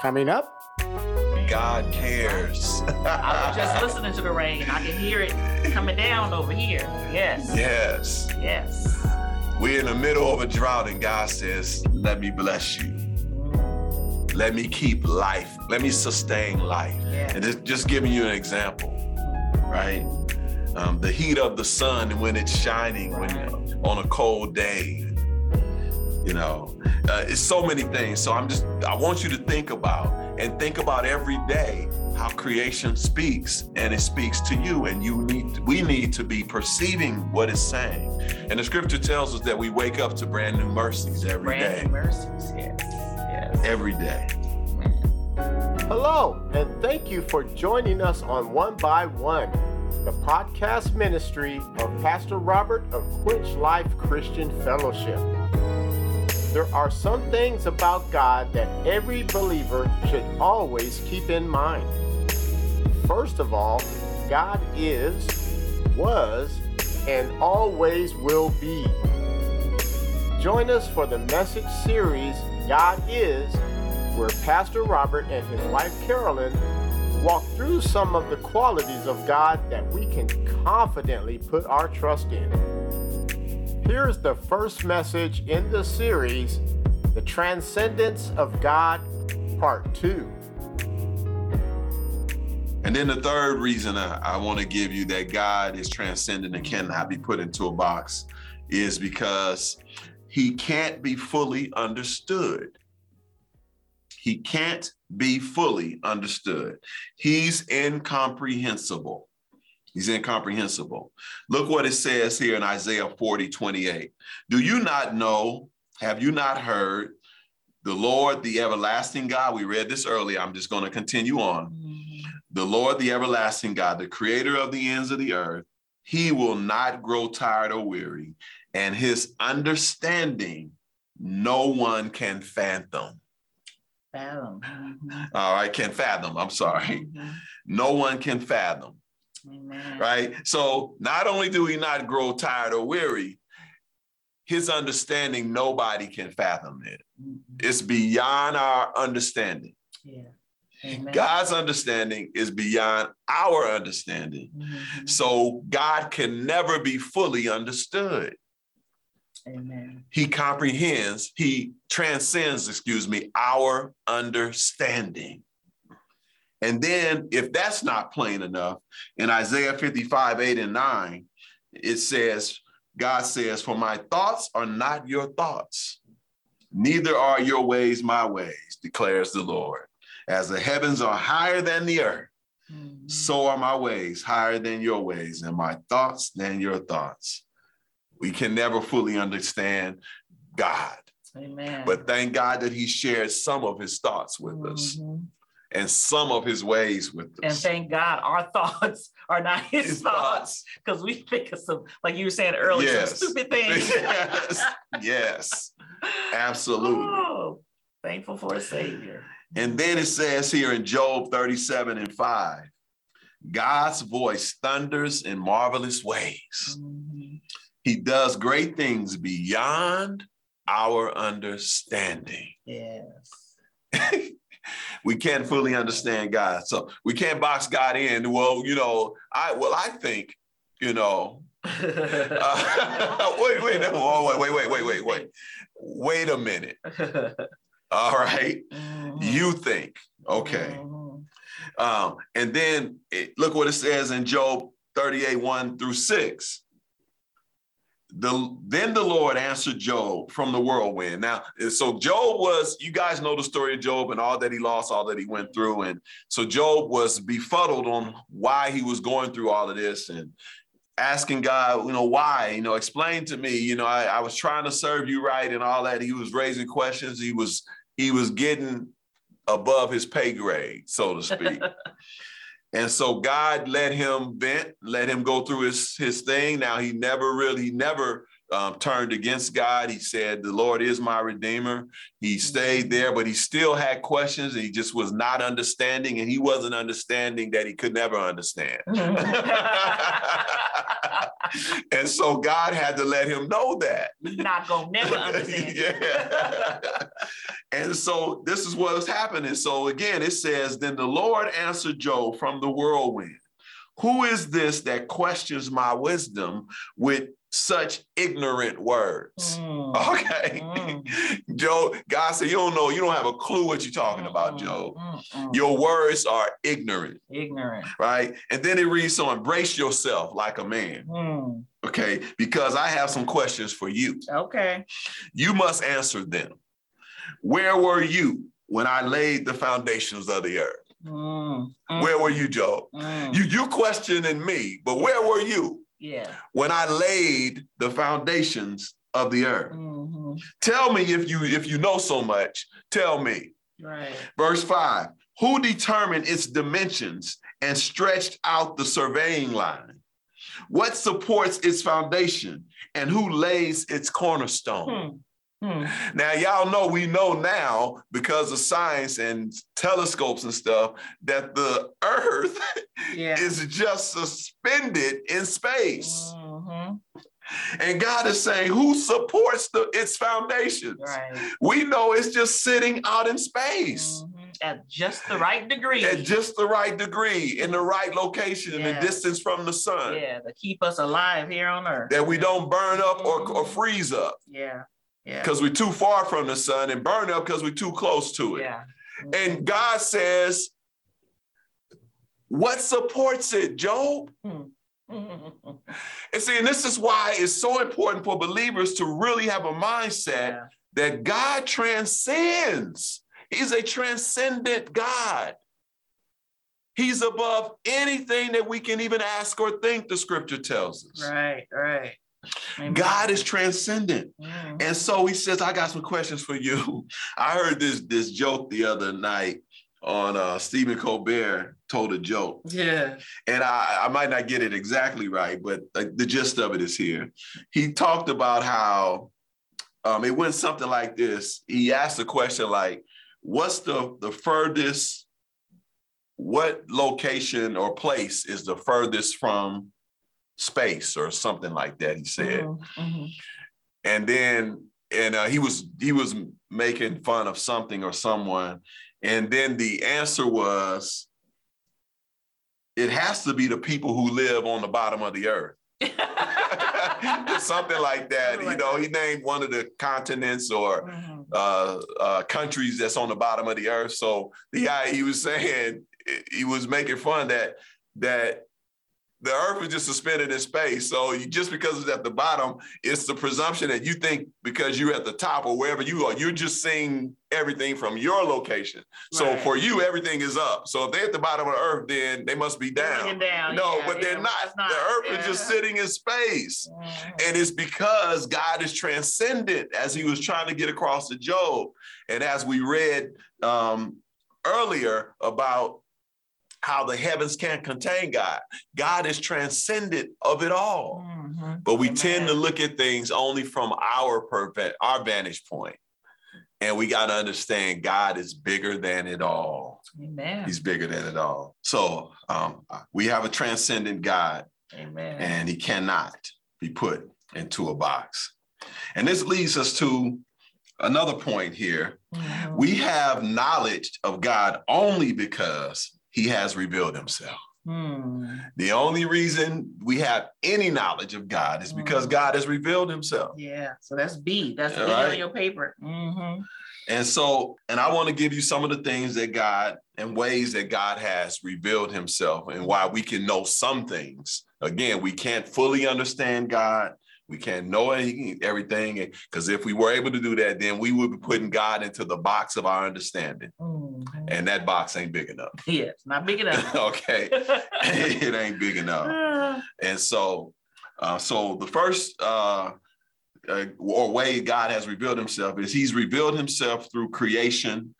Coming up, God cares. I was just listening to the rain. I can hear it coming down over here. Yes. Yes. Yes. We're in the middle of a drought, and God says, Let me bless you. Let me keep life. Let me sustain life. Yeah. And just, just giving you an example, right? Um, the heat of the sun when it's shining when on a cold day. You know, uh, it's so many things. So I'm just, I want you to think about and think about every day how creation speaks and it speaks to you and you need we need to be perceiving what it's saying and the scripture tells us that we wake up to brand new mercies every Brand day, new mercies. Yes. Yes. every day hello, and thank you for joining us on One by One, the podcast ministry of Pastor Robert of Quench Life Christian Fellowship. There are some things about God that every believer should always keep in mind. First of all, God is, was, and always will be. Join us for the message series, God Is, where Pastor Robert and his wife Carolyn walk through some of the qualities of God that we can confidently put our trust in. Here's the first message in the series The Transcendence of God, Part 2. And then the third reason I, I want to give you that God is transcendent and cannot be put into a box is because he can't be fully understood. He can't be fully understood. He's incomprehensible. He's incomprehensible. Look what it says here in Isaiah 40, 28. Do you not know? Have you not heard? The Lord, the everlasting God, we read this earlier. I'm just going to continue on. Mhm. The Lord, the everlasting God, the creator of the ends of the earth, he will not grow tired or weary, and his understanding no one can fathom. Fathom. Mhm. All right, can fathom. I'm sorry. Mhm. No one can fathom, Amen. right? So not only do he not grow tired or weary, his understanding, nobody can fathom it. Mhm. It's beyond our understanding. Yeah. Amen. God's understanding is beyond our understanding. Mhm. So God can never be fully understood. Amen. He comprehends, he transcends, excuse me, our understanding. And then, if that's not plain enough, in Isaiah 55, 8 and 9, it says, God says, For my thoughts are not your thoughts, neither are your ways my ways, declares the Lord. As the heavens are higher than the earth, Mhm. so are my ways higher than your ways, and my thoughts than your thoughts. We can never fully understand God, Amen. but thank God that He shared some of His thoughts with us Mhm. And some of His ways with And thank God our thoughts are not his, His thoughts because we think of some, like you were saying earlier, Yes. some stupid things. yes, yes, absolutely. Oh, thankful for a savior. And then it says here in Job 37 and 5 God's voice thunders in marvelous ways. Mhm. He does great things beyond our understanding. Yes. we can't fully understand God. So we can't box God in. Well, you know, I well, I think, you know, uh, wait, wait, no, wait, wait, wait, wait, wait, wait. Wait a minute. All right. Mhm. You think. Okay. Mhm. Um, and then it, look what it says in Job 38, 1 through 6. The, then the Lord answered Job from the whirlwind. Now, so Job was, you guys know the story of Job and all that he lost, all that he went through. And so Job was befuddled on why he was going through all of this and asking God, you know, why, you know, explain to me, you know, I, I was trying to serve you right and all that. He was raising questions. He was, he was getting above his pay grade, so to speak. and so God let him vent, let him go through his his thing. Now he never really, he never um, turned against God. He said, The Lord is my redeemer. He stayed there, but he still had questions. he just was not understanding, and he wasn't understanding that he could never understand. and so God had to let him know that. Not gonna never understand. yeah. and so this is what was happening. So again, it says, Then the Lord answered Job from the whirlwind. Who is this that questions my wisdom with such ignorant words? Mm. Okay. Mm. Job, God said, You don't know, you don't have a clue what you're talking about, Mm, Job. mm, mm. Your words are ignorant, ignorant. right? And then it reads, So embrace yourself like a man, Mm. okay? Because I have some questions for you. Okay. You must answer them. Where were you when I laid the foundations of the earth? Mm, mm, Where were you, Job? mm. You you questioning me, but where were you yeah. when I laid the foundations of the earth? Mhm. Tell me if you if you know so much. Tell me. Right. Verse 5. Who determined its dimensions and stretched out the surveying line? What supports its foundation and who lays its cornerstone? Hmm. Now, y'all know we know now because of science and telescopes and stuff that the earth Yeah. is just suspended in space. Mhm. And God is saying, who supports the, its foundations? Right. We know it's just sitting out in space Mhm. At just the right degree. at just the right degree, in the right location, in the distance from the sun, yeah, to keep us alive here on earth. that we don't burn up or, or Mhm. freeze up Yeah. Yeah. because we're too far from the sun and burn up because we're too close to it. Yeah. And God says, what supports it, Job? Mhm. And see, and this is why it's so important for believers to really have a mindset Yeah. that God transcends. He's a transcendent God. He's above anything that we can even ask or think, the scripture tells us. Right. Right. Amen. God is transcendent. Mhm. And so he says, I got some questions for you. I heard this, this joke the other night on uh, Stephen Colbert told a joke. Yeah. and I, I might not get it exactly right, but like, the gist of it is here. He talked about how um, it went something like this. He asked a question like, "What's the the furthest? What location or place is the furthest from space or something like that?" He said, Mhm. Mhm. and then and uh, he was he was making fun of something or someone, and then the answer was, "It has to be the people who live on the bottom of the earth." something like that. You know, he named one of the continents or Mhm. uh, uh, countries that's on the bottom of the earth. So the guy he was saying he was making fun that that the earth is just suspended in space. So you, just because it's at the bottom, it's the presumption that you think because you're at the top or wherever you are, you're just seeing everything from your location. So for you, everything is up. So if they're at the bottom of the earth, then they must be down. Down, no, yeah, but they're not. not, The earth is just sitting in space. Mhm. And it's because God is transcendent, as he was trying to get across to Job. And as we read um, earlier about how the heavens can't contain God, God is transcendent of it all. Mhm. But we tend to look at things only from our perve- our vantage point. And we got to understand God is bigger than it all. Amen. He's bigger than it all. So um, we have a transcendent God Amen. and he cannot be put into a box. And this leads us to another point here. Mhm. We have knowledge of God only because he has revealed himself. Hmm. The only reason we have any knowledge of God is because Mhm. God has revealed himself. Yeah. So that's B. That's B right. on your paper. hmm And so, and I want to give you some of the things that God and ways that God has revealed himself and why we can know some things. Again, we can't fully understand God. We can't know everything. Because if we were able to do that, then we would be putting God into the box of our understanding. And that box ain't big enough. Yeah, it's not big enough. okay. it ain't big enough. And so, uh, so the first uh, uh, or way God has revealed himself is he's revealed himself through creation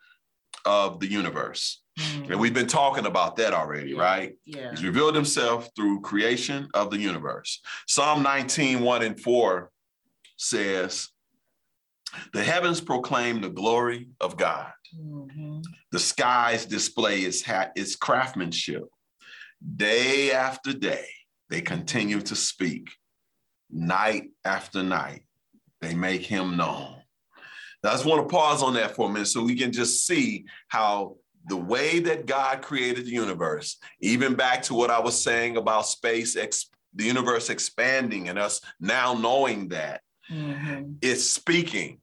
of the universe. Hmm. And we've been talking about that already, Yeah. right? Yeah. He's revealed himself through creation of the universe. Psalm 19, 1 and 4 says, The heavens proclaim the glory of God. Mhm. The skies display its, ha- its craftsmanship. Day after day, they continue to speak. Night after night, they make him known. Now, I just want to pause on that for a minute so we can just see how the way that God created the universe, even back to what I was saying about space, ex- the universe expanding and us now knowing that Mhm. it's speaking,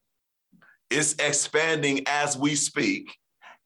it's expanding as we speak.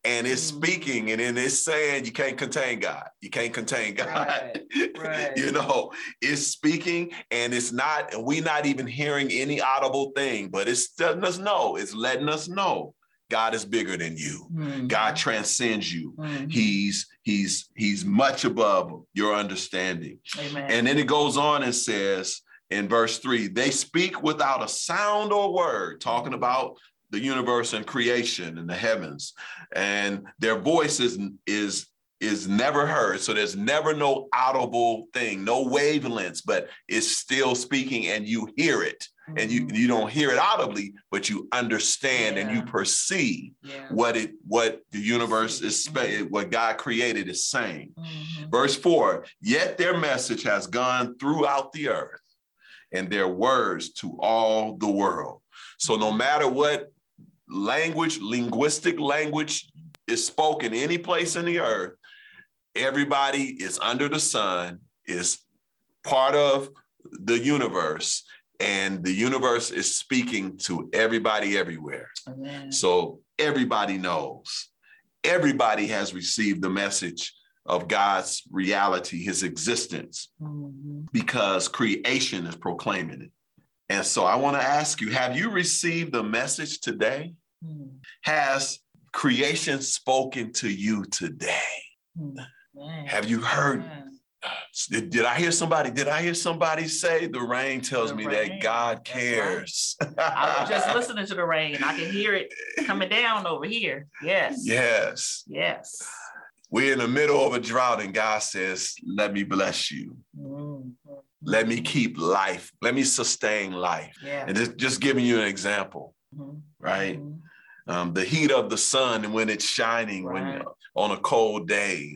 And it's Mhm. speaking and then it's saying you can't contain God. You can't contain God. Right, right. you know, it's speaking and it's not, and we're not even hearing any audible thing, but it's letting us know, it's letting us know God is bigger than you. Mhm. God transcends you. Mhm. He's he's he's much above your understanding. Amen. And then it goes on and says in verse three, they speak without a sound or word, talking about the universe and creation and the heavens. And their voice is, is, is never heard. So there's never no audible thing, no wavelengths, but it's still speaking and you hear it. And you, Mhm. you don't hear it audibly, but you understand and you perceive Yeah. what it what the universe is what God created is saying. Mhm. Verse 4 Yet their message has gone throughout the earth and their words to all the world. So, no matter what language, linguistic language is spoken any place in the earth, everybody is under the sun, is part of the universe, and the universe is speaking to everybody everywhere. Amen. So everybody knows. Everybody has received the message of God's reality, his existence, Mhm. because creation is proclaiming it. And so I want to ask you have you received the message today? Mhm. Has creation spoken to you today? Amen. Have you heard? Did, did I hear somebody? Did I hear somebody say the rain tells The me rain, that God that's right. cares? I was just listening to the rain. I can hear it coming down over here. Yes. Yes. Yes. We're in the middle of a drought, and God says, Let me bless you. Mhm. Let me keep life. Let me sustain life. Yeah. And just, just giving you an example, Mhm. right? Mhm. Um, the heat of the sun and when it's shining when Right. you're on a cold day.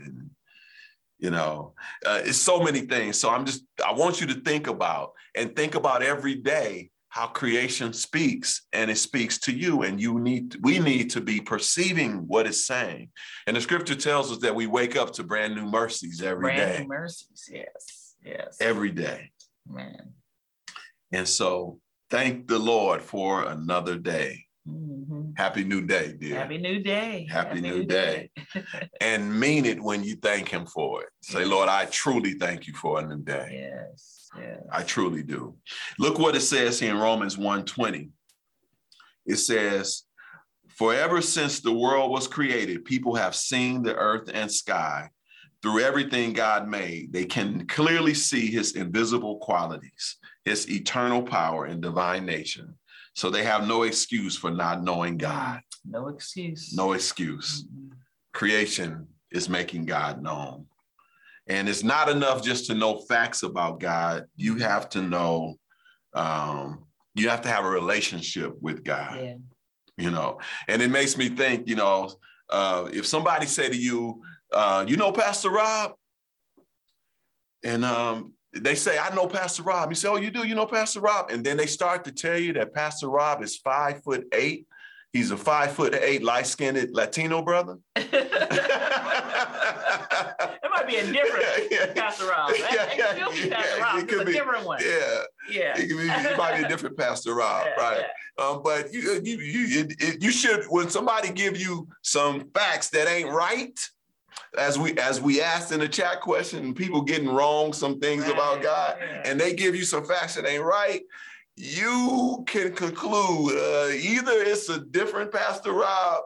You know, uh, it's so many things. So I'm just, I want you to think about and think about every day how creation speaks and it speaks to you and you need we need to be perceiving what it's saying and the scripture tells us that we wake up to brand new mercies every day, Brand new mercies. Yes. Yes. every day Man. and so thank the lord for another day Mhm. happy new day dear Happy new day. Happy new day. and mean it when you thank him for it say Yes. lord i truly thank you for a new day yes. Yes. I truly do. Look what it says here in Romans 1:20. It says, "Forever since the world was created, people have seen the earth and sky. Through everything God made, they can clearly see his invisible qualities, his eternal power and divine nature. So they have no excuse for not knowing God. No excuse. No excuse. Mhm. Creation is making God known. And it's not enough just to know facts about God. You have to know, um, you have to have a relationship with God, Yeah. you know. And it makes me think, you know, uh, if somebody say to you, uh, you know, Pastor Rob, and um, they say, I know Pastor Rob. You say, Oh, you do, you know Pastor Rob? And then they start to tell you that Pastor Rob is five foot eight. He's a five foot eight, light-skinned Latino brother. It might be a different Pastor Rob. It, Yeah, could be yeah, Pastor Rob. it It's could a different one. Yeah, Yeah. it, could be, it might be a different Pastor Rob, Yeah, right? Um, but you, you, you, it- it- you should when somebody give you some facts that ain't right, as we as we asked in the chat question, people getting wrong some things about God, and they give you some facts that ain't right. You can conclude uh, either it's a different Pastor Rob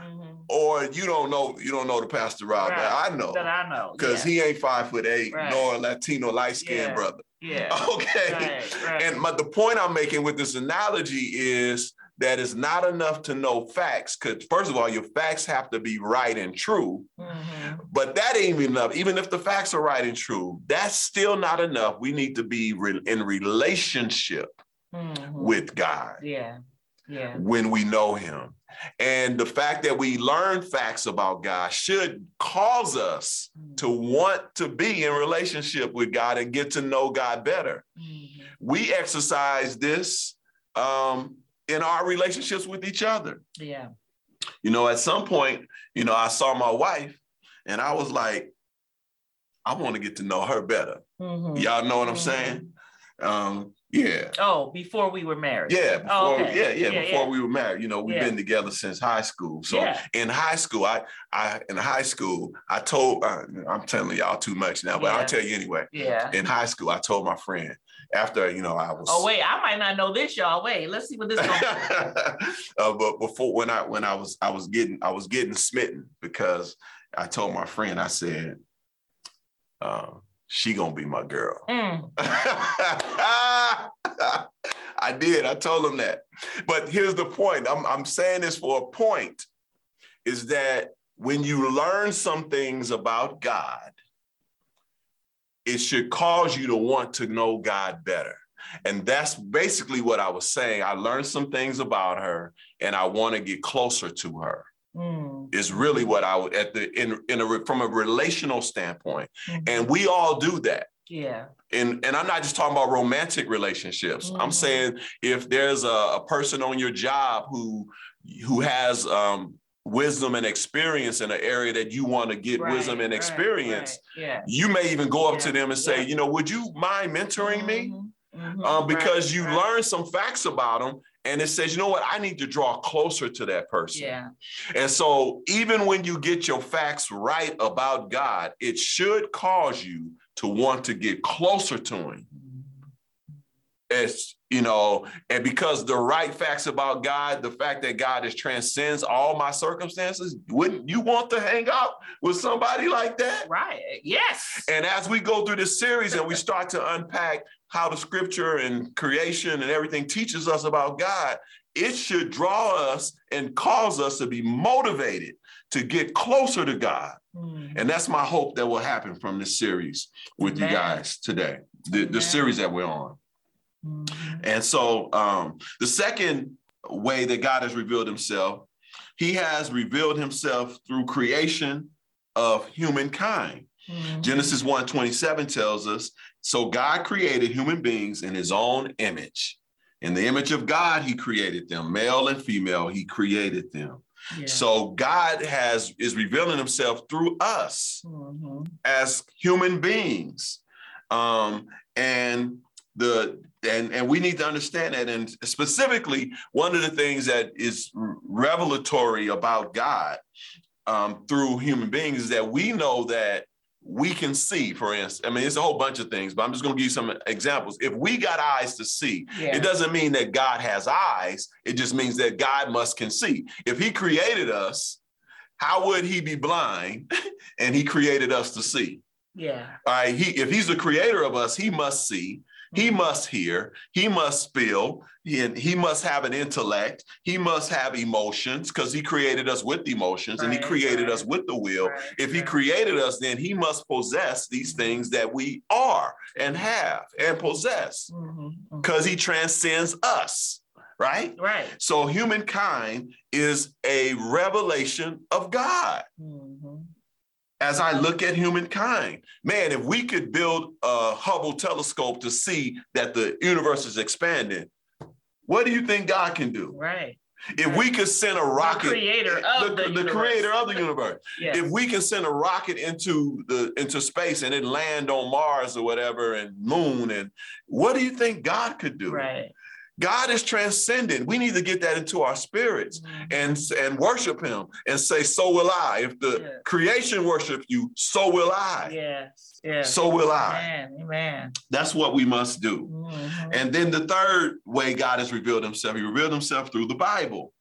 Mhm. or you don't know you don't know the Pastor Rob that I know That I know. because yeah. he ain't five foot eight Right. nor a Latino light skinned Yeah. brother. Yeah. Okay. Right, right. And but the point I'm making with this analogy is that it's not enough to know facts. Because first of all, your facts have to be right and true. Mhm. But that ain't enough. Even if the facts are right and true, that's still not enough. We need to be re- in relationship Mhm. with God Yeah. Yeah. when we know him. And the fact that we learn facts about God should cause us to want to be in relationship with God and get to know God better. Mhm. We exercise this um, in our relationships with each other. Yeah. You know, at some point, you know, I saw my wife and I was like, I want to get to know her better. Mhm. Y'all know what I'm Mhm. saying? Um, yeah. Oh, before we were married. Yeah, before, Oh, okay. yeah, yeah, Yeah, before yeah. we were married. You know, we've Yeah. been together since high school. So in high school, I, I, in high school, I told, uh, I'm telling y'all too much now, but. I'll tell you anyway. Yeah. In high school, I told my friend after, you know, I was. Oh wait, I might not know this, y'all. Wait, let's see what this. Gonna uh, but before when I when I was I was getting I was getting smitten because I told my friend I said, uh, "She gonna be my girl." Mm, I did. I told him that. But here's the point. I'm, I'm saying this for a point is that when you learn some things about God, it should cause you to want to know God better. And that's basically what I was saying. I learned some things about her and I want to get closer to her. mm, Is really what I would at the in in a from a relational standpoint. mhm. And we all do that yeah. and and I'm not just talking about romantic relationships. I'm Mhm. saying if there's a, a person on your job who who has um, wisdom and experience in an area that you want to get Right, wisdom and right, experience, right, Yeah. you may even go up to them and say, yeah. you know, would you mind mentoring me? Mhm, mhm, Um, because you learn some facts about them, and it says, you know what, I need to draw closer to that person. Yeah. And so, even when you get your facts right about God, it should cause you to want to get closer to Him. It's, you know, and because the right facts about God, the fact that God is transcends all my circumstances, wouldn't you want to hang out with somebody like that? Right. Yes. And as we go through this series and we start to unpack how the scripture and creation and everything teaches us about God, it should draw us and cause us to be motivated to get closer to God. Mhm. And that's my hope that will happen from this series with you guys today, the, the series that we're on. Mhm. And so um, the second way that God has revealed himself, he has revealed himself through creation of humankind. Mhm. Genesis 1:27 tells us, so God created human beings in his own image. In the image of God, he created them, male and female, he created them. Yeah. So God has is revealing himself through us Mhm. as human beings. Um, and the and and we need to understand that. And specifically, one of the things that is revelatory about God um, through human beings is that we know that we can see. For instance, I mean, it's a whole bunch of things, but I'm just going to give you some examples. If we got eyes to see, Yeah. it doesn't mean that God has eyes. It just means that God must can see. If He created us, how would He be blind? and He created us to see. Yeah. All right. He if He's the creator of us, He must see. He must hear. He must feel. He, he must have an intellect. He must have emotions because He created us with emotions and He created right. us with the will. Right, If He created us, then He must possess these things that we are and have and possess Mhm, mhm. because He transcends us. Right. Right. So humankind is a revelation of God. Mhm. As I look at humankind, man, if we could build a Hubble telescope to see that the universe is expanding, what do you think God can do? Right. If we could send a rocket, creator of the universe. creator of the universe, Yes. if we can send a rocket into the into space and it land on Mars or whatever and moon, and what do you think God could do? right. God is transcendent. We need to get that into our spirits Mhm. and and worship him and say so will i if the Yeah. creation worship you so will i Yes. Yes. so will i Amen. Amen. that's what we must do Mhm. and then the third way god has revealed himself he revealed himself through the bible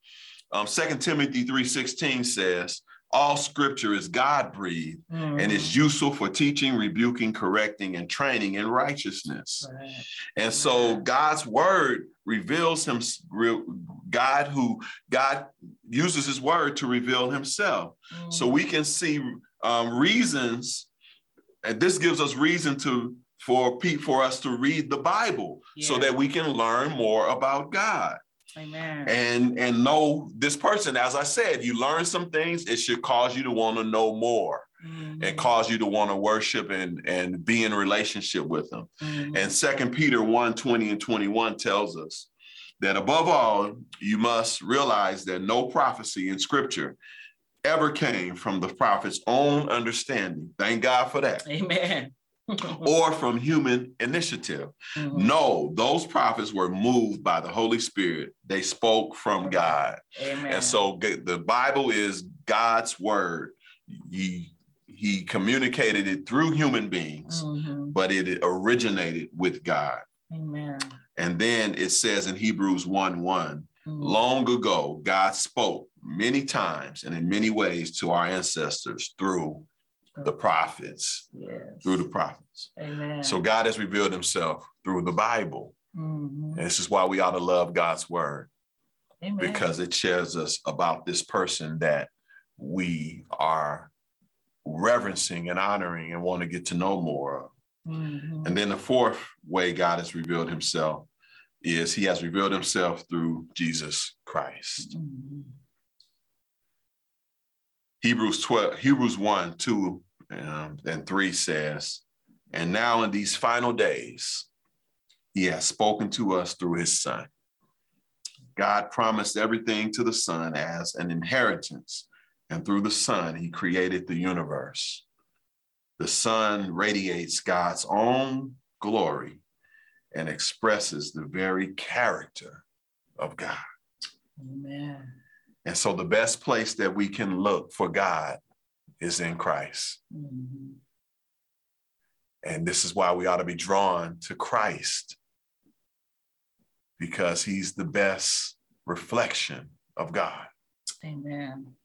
um, 2 timothy 3.16 says all scripture is god breathed and it's useful for teaching rebuking correcting and training in righteousness. Right. and so God's word reveals him God who God uses his word to reveal himself. So Mhm. we can see um, reasons, and this gives us reason to for for us to read the Bible so that we can learn more about God Amen. and and know this person. As I said, you learn some things. It should cause you to want to know more Mhm. and cause you to want to worship and and be in relationship with them. Mhm. And Second Peter 1 20 and 21 tells us that above all, you must realize that no prophecy in scripture ever came from the prophet's own understanding. Thank God for that. Amen. Or from human initiative. Mhm. No, those prophets were moved by the Holy Spirit. They spoke from God. Amen. And so the Bible is God's word. He he communicated it through human beings, Mhm. but it originated with God. Amen. And then it says in Hebrews 1 1, Mhm. long ago, God spoke many times and in many ways to our ancestors through the prophets, Yes. through the prophets. Amen. So God has revealed himself through the Bible. Mhm. And this is why we ought to love God's word Amen. because it shares us about this person that we are reverencing and honoring and want to get to know more of. Mhm. And then the fourth way God has revealed himself is he has revealed himself through Jesus Christ. Mhm. Hebrews 12, Hebrews 1, 2, um, and 3 says, And now in these final days, he has spoken to us through his son. God promised everything to the son as an inheritance, and through the son, he created the universe. The Son radiates God's own glory and expresses the very character of God. Amen. And so the best place that we can look for God is in Christ. Mhm. And this is why we ought to be drawn to Christ because he's the best reflection of God. Amen.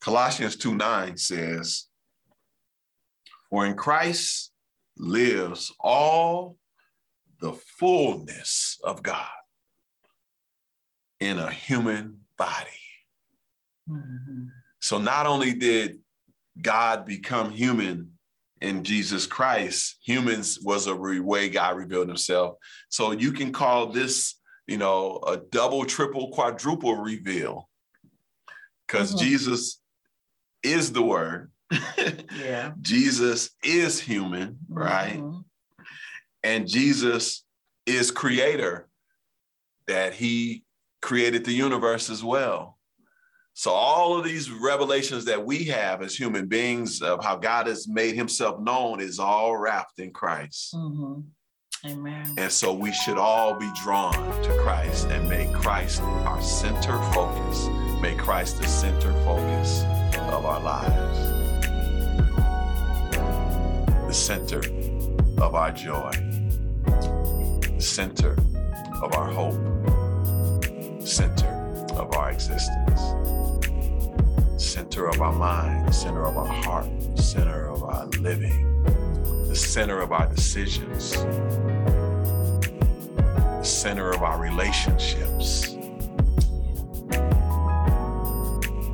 Colossians 2 9 says, For in Christ lives all the fullness of God in a human body. Mhm. So not only did God become human in Jesus Christ, humans was a re- way God revealed himself. So you can call this, you know, a double, triple, quadruple reveal. Because Mhm. Jesus is the word. Yeah. Jesus is human, right? Mhm. And Jesus is creator, that he created the universe as well. So all of these revelations that we have as human beings of how God has made himself known is all wrapped in Christ. Mhm. Amen. And so we should all be drawn to Christ and make Christ our center focus. Make Christ the center focus of our lives. The center of our joy. The center of our hope. Center of our existence. Center of our mind, center of our heart, center of our living, the center of our decisions, the center of our relationships.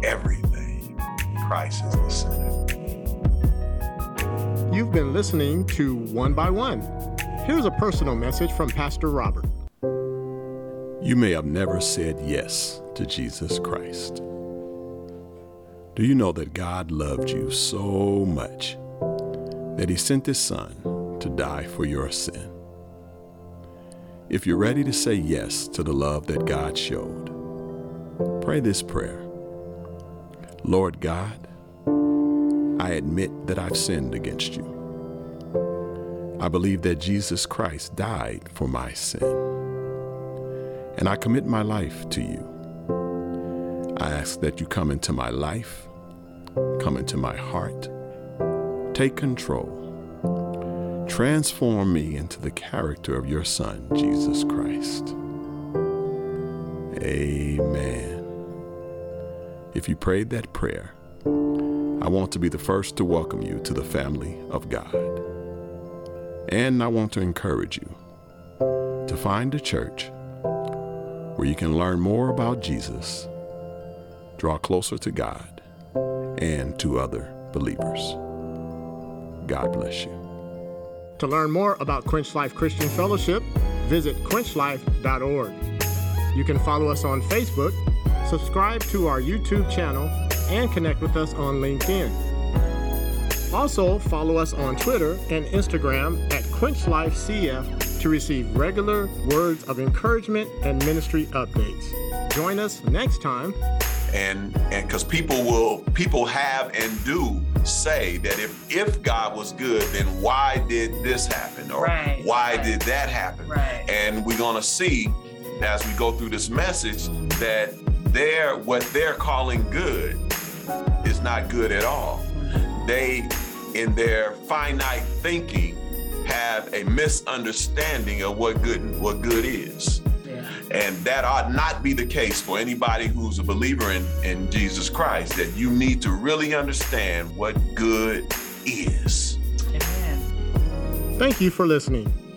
Everything, Christ is the center. You've been listening to One by One. Here's a personal message from Pastor Robert. You may have never said yes to Jesus Christ. Do you know that God loved you so much that He sent His Son to die for your sin? If you're ready to say yes to the love that God showed, pray this prayer Lord God, I admit that I've sinned against you. I believe that Jesus Christ died for my sin and I commit my life to you. I ask that you come into my life, come into my heart, take control, transform me into the character of your Son, Jesus Christ. Amen. If you prayed that prayer, I want to be the first to welcome you to the family of God. And I want to encourage you to find a church where you can learn more about Jesus, draw closer to God, and to other believers. God bless you. To learn more about Quench Life Christian Fellowship, visit quenchlife.org. You can follow us on Facebook, subscribe to our YouTube channel, and connect with us on LinkedIn. Also, follow us on Twitter and Instagram at QuenchLifeCF to receive regular words of encouragement and ministry updates. Join us next time. And and because people will people have and do say that if if God was good, then why did this happen or Right, why right. did that happen? Right. And we're gonna see as we go through this message that they're what they're calling good is not good at all. They, in their finite thinking, have a misunderstanding of what good what good is. Yeah. And that ought not be the case for anybody who's a believer in, in Jesus Christ, that you need to really understand what good is. Amen. Thank you for listening.